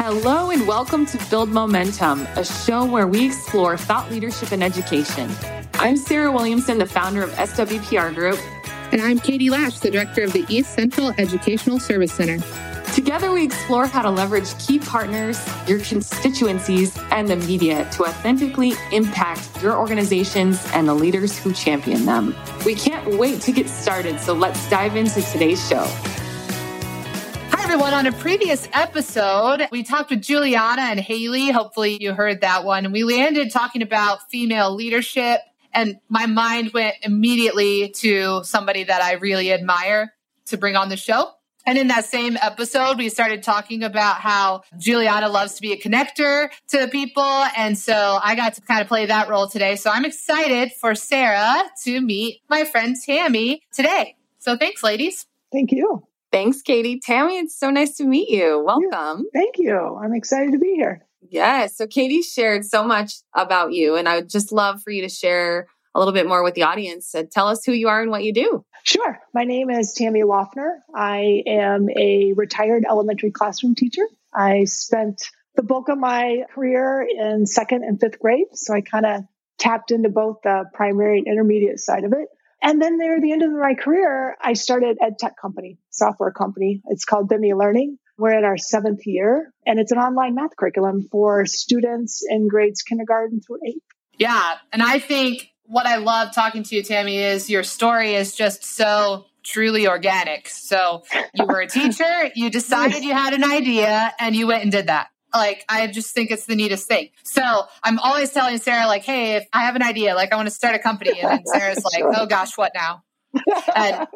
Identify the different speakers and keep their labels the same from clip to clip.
Speaker 1: Hello, and welcome to Build Momentum, a show where we explore thought leadership and education. I'm Sarah Williamson, the founder of SWPR Group.
Speaker 2: And I'm Katie Lash, the director of the East Central Educational Service Center.
Speaker 1: Together, we explore how to leverage key partners, your constituencies, and the media to authentically impact your organizations and the leaders who champion them. We can't wait to get started, so let's dive into today's show.
Speaker 2: Everyone. On a previous episode, we talked with Juliana and Haley. Hopefully, you heard that one. We landed talking about female leadership, and my mind went immediately to somebody that I really admire to bring on the show. And in that same episode, we started talking about how Juliana loves to be a connector to the people. And so I got to kind of play that role today. So I'm excited for Sarah to meet my friend Tammy today. So thanks, ladies.
Speaker 3: Thank you.
Speaker 1: Thanks, Katie. Tammy, it's so nice to meet you. Welcome.
Speaker 3: Yeah, thank you. I'm excited to be here.
Speaker 1: Yes. So Katie shared so much about you, and I would just love for you to share a little bit more with the audience. and tell us who you are and what you do.
Speaker 3: Sure. My name is Tammy Loeffner. I am a retired elementary classroom teacher. I spent the bulk of my career in second and fifth grade. So I kind of tapped into both the primary and intermediate side of it. And then near the end of my career, I started ed tech company, software company. It's called Bimmy Learning. We're in our seventh year and it's an online math curriculum for students in grades kindergarten through eighth.
Speaker 2: Yeah. And I think what I love talking to you, Tammy, is your story is just so truly organic. So you were a teacher, you decided you had an idea, and you went and did that. Like, I just think it's the neatest thing. So I'm always telling Sarah, like, hey, if I have an idea, like, I want to start a company. And then Sarah's like, oh gosh, what now? And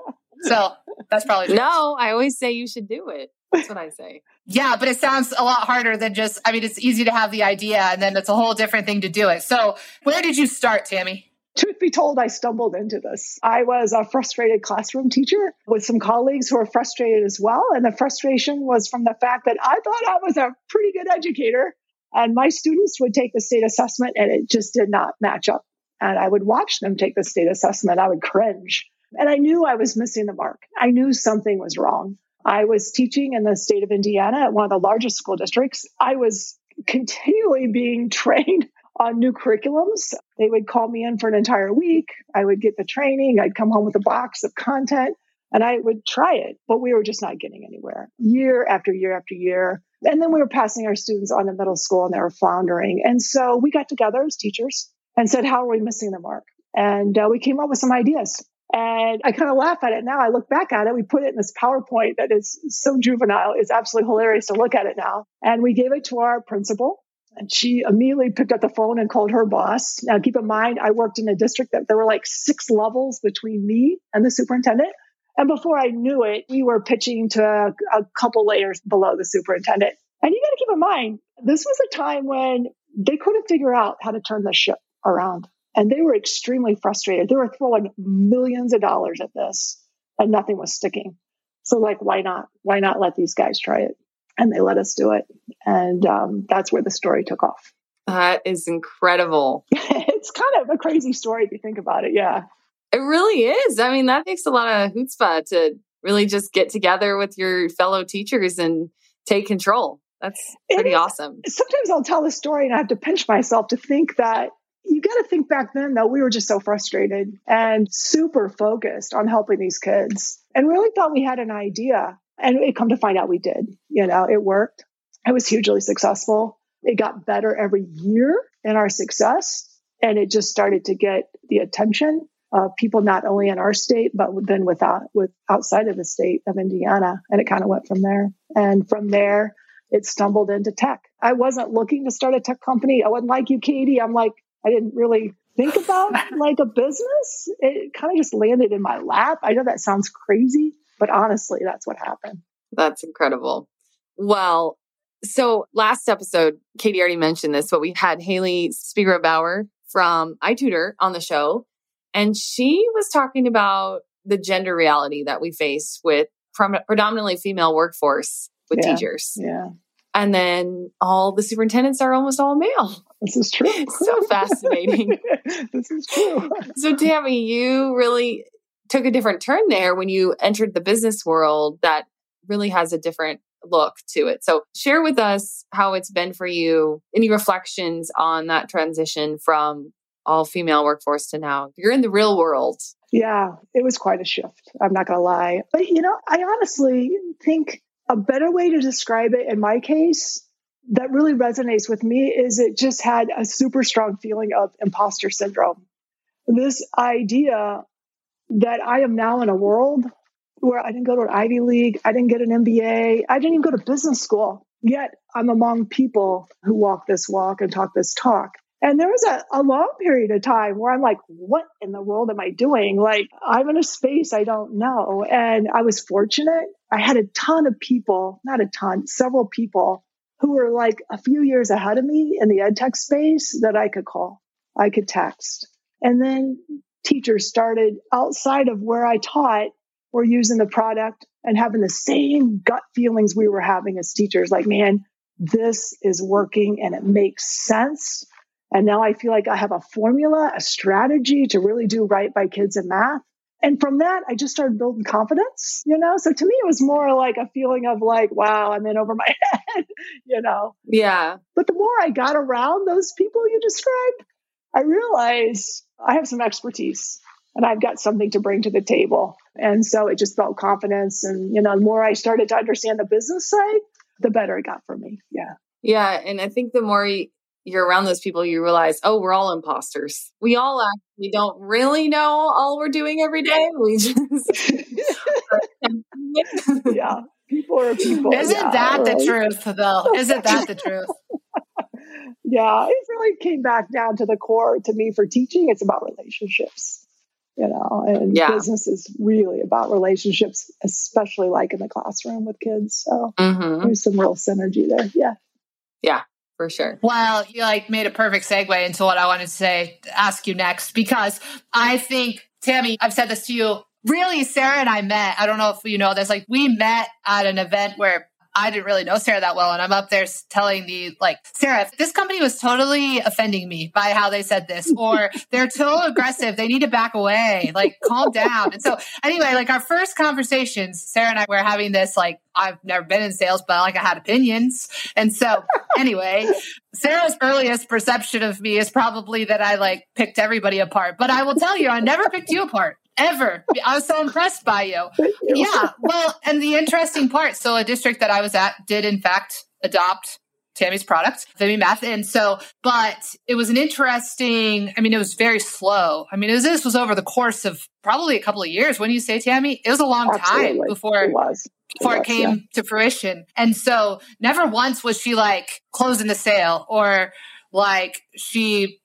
Speaker 2: so that's probably
Speaker 1: no. I always say you should do it. That's what I say.
Speaker 2: Yeah, but it sounds a lot harder than just, I mean, it's easy to have the idea and then it's a whole different thing to do it. So where did you start, Tammy?
Speaker 3: Truth be told, I stumbled into this. I was a frustrated classroom teacher with some colleagues who were frustrated as well. And the frustration was from the fact that I thought I was a pretty good educator. And my students would take the state assessment and it just did not match up. And I would watch them take the state assessment. I would cringe. And I knew I was missing the mark. I knew something was wrong. I was teaching in the state of Indiana at one of the largest school districts. I was continually being trained on new curriculums. They would call me in for an entire week. I would get the training. I'd come home with a box of content and I would try it, but we were just not getting anywhere year after year after year. And then we were passing our students on to middle school and they were floundering. And so we got together as teachers and said, how are we missing the mark? And uh, we came up with some ideas. And I kind of laugh at it now. I look back at it. We put it in this PowerPoint that is so juvenile. It's absolutely hilarious to look at it now. And we gave it to our principal and she immediately picked up the phone and called her boss. Now, keep in mind, I worked in a district that there were like six levels between me and the superintendent. And before I knew it, we were pitching to a, a couple layers below the superintendent. And you got to keep in mind, this was a time when they couldn't figure out how to turn the ship around. And they were extremely frustrated. They were throwing millions of dollars at this and nothing was sticking. So, like, why not? Why not let these guys try it? And they let us do it. And um, that's where the story took off.
Speaker 1: That is incredible.
Speaker 3: it's kind of a crazy story if you think about it. Yeah.
Speaker 1: It really is. I mean, that takes a lot of chutzpah to really just get together with your fellow teachers and take control. That's pretty awesome.
Speaker 3: Sometimes I'll tell the story and I have to pinch myself to think that you got to think back then, though, we were just so frustrated and super focused on helping these kids and really thought we had an idea and it come to find out we did. You know, it worked. It was hugely successful. It got better every year in our success. And it just started to get the attention of people not only in our state, but then without with outside of the state of Indiana. And it kind of went from there. And from there, it stumbled into tech. I wasn't looking to start a tech company. I wasn't like you, Katie. I'm like, I didn't really think about like a business. It kind of just landed in my lap. I know that sounds crazy, but honestly, that's what happened.
Speaker 1: That's incredible. Well, so last episode, Katie already mentioned this, but we had Haley Spiegel Bauer from iTutor on the show. And she was talking about the gender reality that we face with predominantly female workforce with
Speaker 3: yeah,
Speaker 1: teachers.
Speaker 3: Yeah.
Speaker 1: And then all the superintendents are almost all male.
Speaker 3: This is true.
Speaker 1: so fascinating.
Speaker 3: this is true.
Speaker 1: So, Tammy, you really took a different turn there when you entered the business world that really has a different look to it. So share with us how it's been for you. Any reflections on that transition from all female workforce to now? You're in the real world.
Speaker 3: Yeah, it was quite a shift. I'm not going to lie. But, you know, I honestly think a better way to describe it in my case that really resonates with me is it just had a super strong feeling of imposter syndrome. This idea that I am now in a world where I didn't go to an Ivy League, I didn't get an MBA, I didn't even go to business school. Yet I'm among people who walk this walk and talk this talk. And there was a, a long period of time where I'm like, what in the world am I doing? Like, I'm in a space I don't know. And I was fortunate. I had a ton of people, not a ton, several people who were like a few years ahead of me in the ed tech space that I could call, I could text. And then teachers started outside of where I taught were using the product and having the same gut feelings we were having as teachers like, man, this is working and it makes sense. And now I feel like I have a formula, a strategy to really do right by kids in math. And from that, I just started building confidence, you know? So to me, it was more like a feeling of like, wow, I'm in over my head, you know?
Speaker 1: Yeah.
Speaker 3: But the more I got around those people you described, I realized I have some expertise and I've got something to bring to the table. And so it just felt confidence. And, you know, the more I started to understand the business side, the better it got for me. Yeah.
Speaker 1: Yeah. And I think the more you're around those people, you realize, oh, we're all imposters. We all actually don't really know all we're doing every day. We just.
Speaker 3: yeah. People are people.
Speaker 2: Isn't
Speaker 3: yeah,
Speaker 2: that
Speaker 3: right?
Speaker 2: the truth, though? Isn't that the truth?
Speaker 3: Yeah. It really came back down to the core to me for teaching. It's about relationships, you know, and
Speaker 1: Yeah.
Speaker 3: business is really about relationships, especially like in the classroom with kids. So
Speaker 1: Mhm.
Speaker 3: there's some real synergy there. Yeah.
Speaker 1: Yeah, for sure.
Speaker 2: Well, you like made a perfect segue into what I wanted to say, ask you next, because I think, Tammy, I've said this to you. Really, Sarah and I met. I don't know if you know this. Like, we met at an event where I didn't really know Sarah that well. And I'm up there telling the, like, Sarah, this company was totally offending me by how they said this, or they're too aggressive, they need to back away, like, calm down. And so, anyway, like, our first conversations, Sarah and I were having this, like, I've never been in sales, but like, I had opinions. And so, anyway, Sarah's earliest perception of me is probably that I like picked everybody apart. But I will tell you, I never picked you apart ever. I was so impressed by you.
Speaker 3: You.
Speaker 2: Yeah. Well, and the interesting part so, a district that I was at did, in fact, adopt Tammy's product, Vimy Math. And so, but it was an interesting, I mean, it was very slow. I mean, it was, this was over the course of probably a couple of years. When you say, Tammy, it was a long time before
Speaker 3: It was.
Speaker 2: before it
Speaker 3: was,
Speaker 2: came
Speaker 3: yeah.
Speaker 2: to fruition. And so never once was she like closing the sale or like she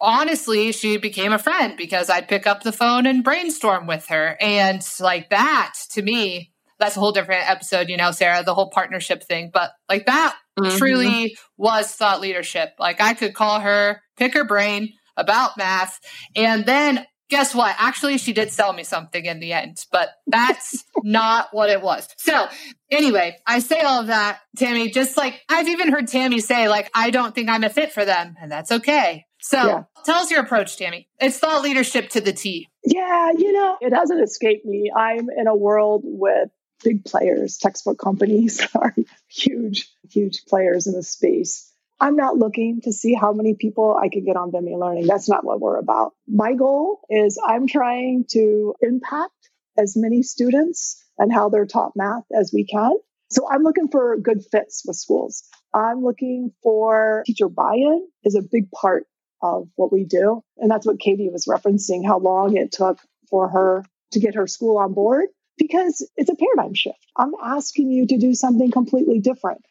Speaker 2: honestly she became a friend because I'd pick up the phone and brainstorm with her. And like that to me, that's a whole different episode, you know, Sarah, the whole partnership thing. But like that
Speaker 1: Mhm.
Speaker 2: truly was thought leadership. Like I could call her, pick her brain about math, and then guess what? Actually, she did sell me something in the end, but that's not what it was. So, anyway, I say all of that, Tammy, just like I've even heard Tammy say, like, I don't think I'm a fit for them, and that's okay. So,
Speaker 3: Yeah.
Speaker 2: tell us your approach, Tammy. It's thought leadership to the T.
Speaker 3: Yeah, you know, it hasn't escaped me. I'm in a world with big players. Textbook companies are huge, huge players in the space. I'm not looking to see how many people I can get on Vimeo Learning. That's not what we're about. My goal is I'm trying to impact as many students and how they're taught math as we can. So I'm looking for good fits with schools. I'm looking for teacher buy-in is a big part of what we do. And that's what Katie was referencing, how long it took for her to get her school on board, because it's a paradigm shift. I'm asking you to do something completely different.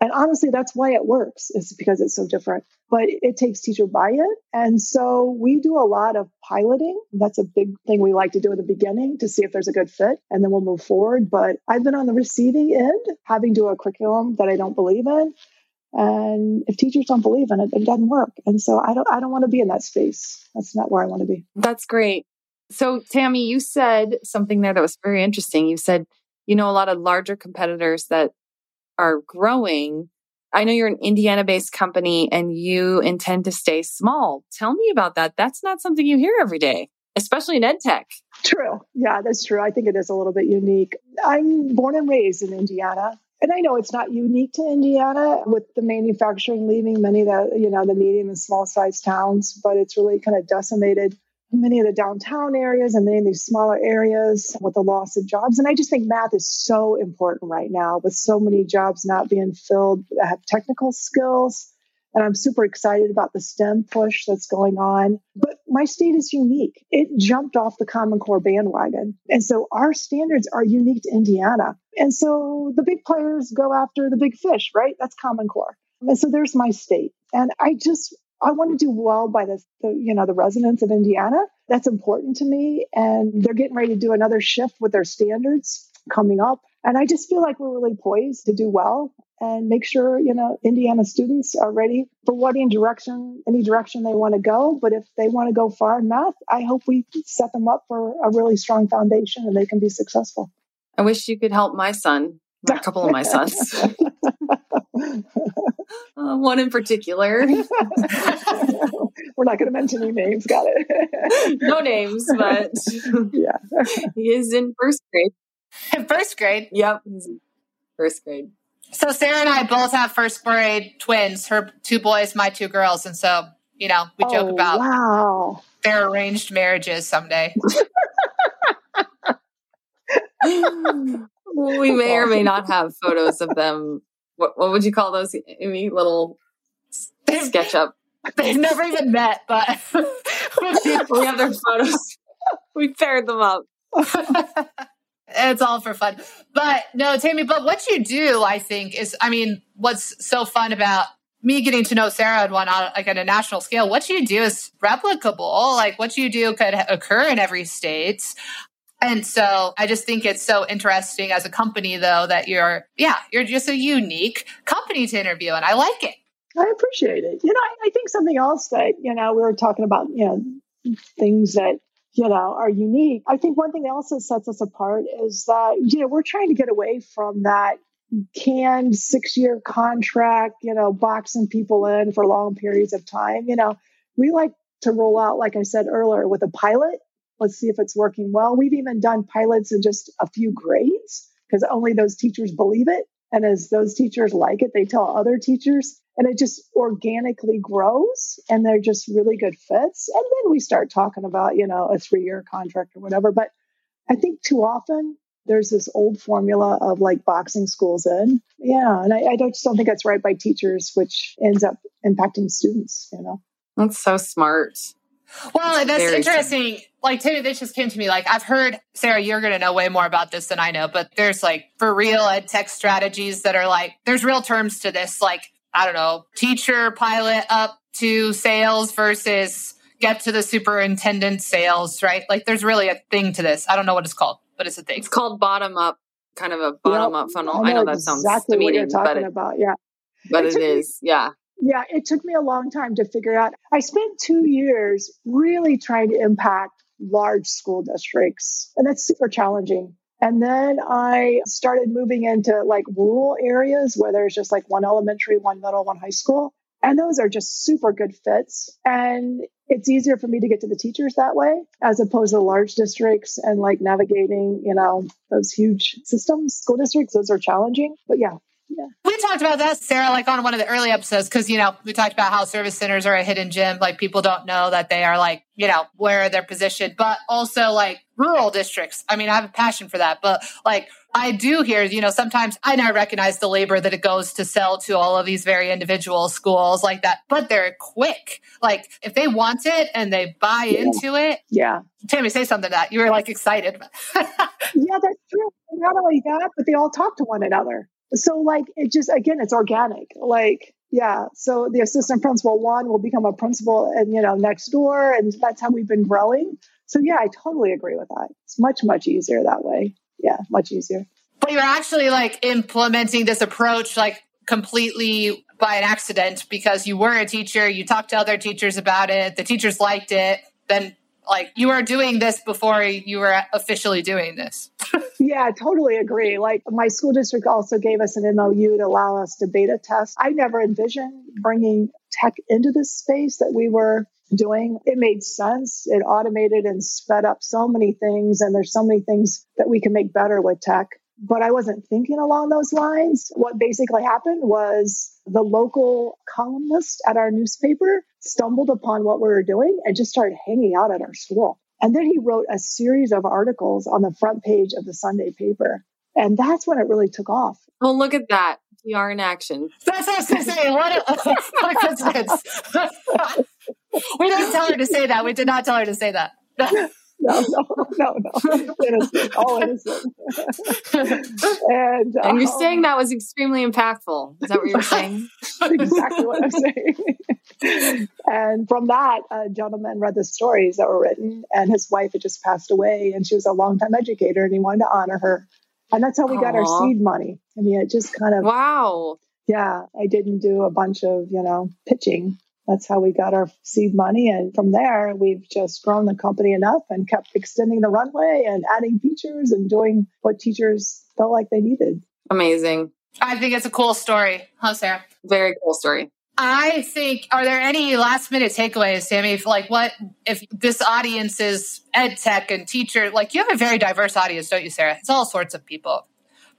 Speaker 3: And honestly, that's why it works, is because it's so different. But it takes teacher buy in. And so we do a lot of piloting. That's a big thing we like to do at the beginning to see if there's a good fit, and then we'll move forward. But I've been on the receiving end, having to do a curriculum that I don't believe in. And if teachers don't believe in it, it doesn't work. And so I don't I don't want to be in that space. That's not where I want to be.
Speaker 1: That's great. So, Tammy, you said something there that was very interesting. You said, you know, a lot of larger competitors that are growing. I know you're an Indiana based company and you intend to stay small. Tell me about that. That's not something you hear every day, especially in ed tech.
Speaker 3: True. Yeah, that's true. I think it is a little bit unique. I'm born and raised in Indiana. And I know it's not unique to Indiana with the manufacturing leaving many of the, you know, the medium and small sized towns, but it's really kind of decimated many of the downtown areas and many of these smaller areas with the loss of jobs. And I just think math is so important right now with so many jobs not being filled that have technical skills. And I'm super excited about the STEM push that's going on. But my state is unique. It jumped off the Common Core bandwagon. And so our standards are unique to Indiana. And so the big players go after the big fish, right? That's Common Core. And so there's my state. And I just I want to do well by the, the, you know the residents of Indiana. That's important to me, and they're getting ready to do another shift with their standards coming up. And I just feel like we're really poised to do well and make sure you know Indiana students are ready for what any direction any direction they want to go. But if they want to go far in math, I hope we set them up for a really strong foundation and they can be successful.
Speaker 1: I wish you could help my son, a couple of my sons. Uh, one in particular.
Speaker 3: We're not going to mention any names. Got it.
Speaker 1: no names, but
Speaker 3: yeah,
Speaker 1: he is in first grade.
Speaker 2: In first grade.
Speaker 1: Yep, first grade.
Speaker 2: So Sarah and I both have first grade twins. Her two boys, my two girls, and so you know we oh, joke
Speaker 3: oh,
Speaker 2: about
Speaker 3: wow.
Speaker 2: their arranged marriages someday.
Speaker 1: we may or may not have photos of them what, what would you call those, Amy? Little sketch up.
Speaker 2: They've never even met, but
Speaker 1: we have their photos. We paired them up.
Speaker 2: It's all for fun. But no, Tammy, but what you do, I think, is I mean, what's so fun about me getting to know Sarah and whatnot, uh, like at a national scale, what you do is replicable. Like what you do could occur in every state. And so I just think it's so interesting as a company, though, that you're, yeah, you're just a unique company to interview. And I like it.
Speaker 3: I appreciate it. You know, I, I think something else that, you know, we were talking about, you know, things that, you know, are unique. I think one thing else that sets us apart is that, you know, we're trying to get away from that canned six year contract, you know, boxing people in for long periods of time. You know, we like to roll out, like I said earlier, with a pilot Let's see if it's working well. We've even done pilots in just a few grades because only those teachers believe it. And as those teachers like it, they tell other teachers, and it just organically grows and they're just really good fits. And then we start talking about, you know, a three year contract or whatever. But I think too often there's this old formula of like boxing schools in. Yeah. And I, I just don't think that's right by teachers, which ends up impacting students, you know.
Speaker 1: That's so smart.
Speaker 2: Well, that's Very interesting. Simple. Like, Timmy, this just came to me. Like, I've heard, Sarah, you're going to know way more about this than I know, but there's like for real ed tech strategies that are like, there's real terms to this. Like, I don't know, teacher pilot up to sales versus get to the superintendent sales, right? Like, there's really a thing to this. I don't know what it's called, but it's a thing.
Speaker 1: It's called bottom up, kind of a bottom yep. up funnel. I know, I know that sounds
Speaker 3: exactly
Speaker 1: demeaning,
Speaker 3: what you're talking
Speaker 1: but
Speaker 3: about. Yeah.
Speaker 1: But it, it is. Me, yeah.
Speaker 3: Yeah, it took me a long time to figure out. I spent two years really trying to impact large school districts, and that's super challenging. And then I started moving into like rural areas where there's just like one elementary, one middle, one high school. And those are just super good fits. And it's easier for me to get to the teachers that way as opposed to large districts and like navigating, you know, those huge systems, school districts. Those are challenging. But yeah, yeah.
Speaker 2: We talked about that, Sarah, like on one of the early episodes, because, you know, we talked about how service centers are a hidden gem. Like people don't know that they are like, you know, where they're positioned, but also like rural districts. I mean, I have a passion for that, but like I do hear, you know, sometimes I now recognize the labor that it goes to sell to all of these very individual schools like that, but they're quick. Like if they want it and they buy yeah. into it.
Speaker 3: Yeah.
Speaker 2: Tammy, say something to that. You were like excited.
Speaker 3: yeah, that's true. Not only that, but they all talk to one another. So like it just again it's organic. Like yeah, so the assistant principal one will become a principal and you know next door and that's how we've been growing. So yeah, I totally agree with that. It's much much easier that way. Yeah, much easier.
Speaker 2: But you're actually like implementing this approach like completely by an accident because you were a teacher, you talked to other teachers about it, the teachers liked it, then like you were doing this before you were officially doing this.
Speaker 3: yeah, I totally agree. Like my school district also gave us an MOU to allow us to beta test. I never envisioned bringing tech into this space that we were doing. It made sense. It automated and sped up so many things. And there's so many things that we can make better with tech. but I wasn't thinking along those lines. What basically happened was the local columnist at our newspaper stumbled upon what we were doing and just started hanging out at our school. And then he wrote a series of articles on the front page of the Sunday paper. And that's when it really took off.
Speaker 1: Well, look at that. PR in action.
Speaker 2: That's what I was going to say. What a, what a coincidence. we didn't tell her to say that. We did not tell her to say that.
Speaker 3: no, no, no, no. Innocent, all innocent.
Speaker 1: and, and you're um, saying that was extremely impactful. Is that what you're saying?
Speaker 3: exactly what I'm saying. And from that, a gentleman read the stories that were written, and his wife had just passed away, and she was a longtime educator, and he wanted to honor her. And that's how we Aww. got our seed money. I mean, it just kind of
Speaker 1: wow.
Speaker 3: Yeah, I didn't do a bunch of you know pitching that's how we got our seed money. And from there, we've just grown the company enough and kept extending the runway and adding features and doing what teachers felt like they needed.
Speaker 1: Amazing.
Speaker 2: I think it's a cool story. Huh, Sarah?
Speaker 1: Very cool story.
Speaker 2: I think, are there any last minute takeaways, Sammy? If like what, if this audience is ed tech and teacher, like you have a very diverse audience, don't you, Sarah? It's all sorts of people.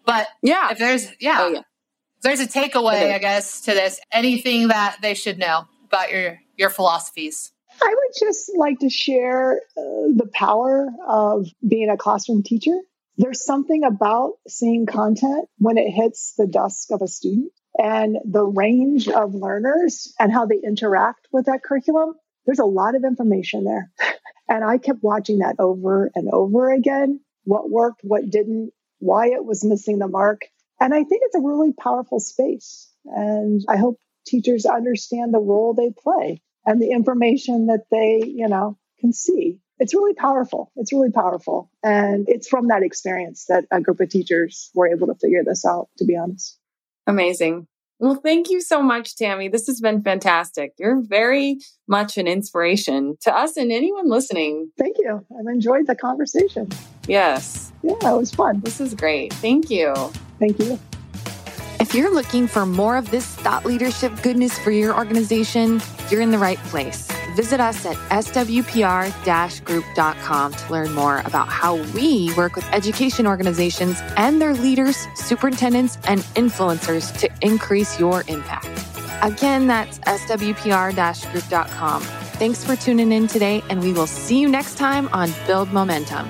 Speaker 2: But
Speaker 1: yeah,
Speaker 2: if there's, yeah, oh, yeah. If there's a takeaway, I guess, to this, anything that they should know about your your philosophies?
Speaker 3: I would just like to share uh, the power of being a classroom teacher. There's something about seeing content when it hits the dusk of a student and the range of learners and how they interact with that curriculum. There's a lot of information there. And I kept watching that over and over again what worked, what didn't, why it was missing the mark. And I think it's a really powerful space. And I hope teachers understand the role they play and the information that they, you know, can see. It's really powerful. It's really powerful. And it's from that experience that a group of teachers were able to figure this out, to be honest.
Speaker 1: Amazing. Well, thank you so much, Tammy. This has been fantastic. You're very much an inspiration to us and anyone listening.
Speaker 3: Thank you. I've enjoyed the conversation.
Speaker 1: Yes.
Speaker 3: Yeah, it was fun.
Speaker 1: This is great. Thank you.
Speaker 3: Thank you.
Speaker 1: If you're looking for more of this thought leadership goodness for your organization, you're in the right place. Visit us at swpr group.com to learn more about how we work with education organizations and their leaders, superintendents, and influencers to increase your impact. Again, that's swpr group.com. Thanks for tuning in today, and we will see you next time on Build Momentum.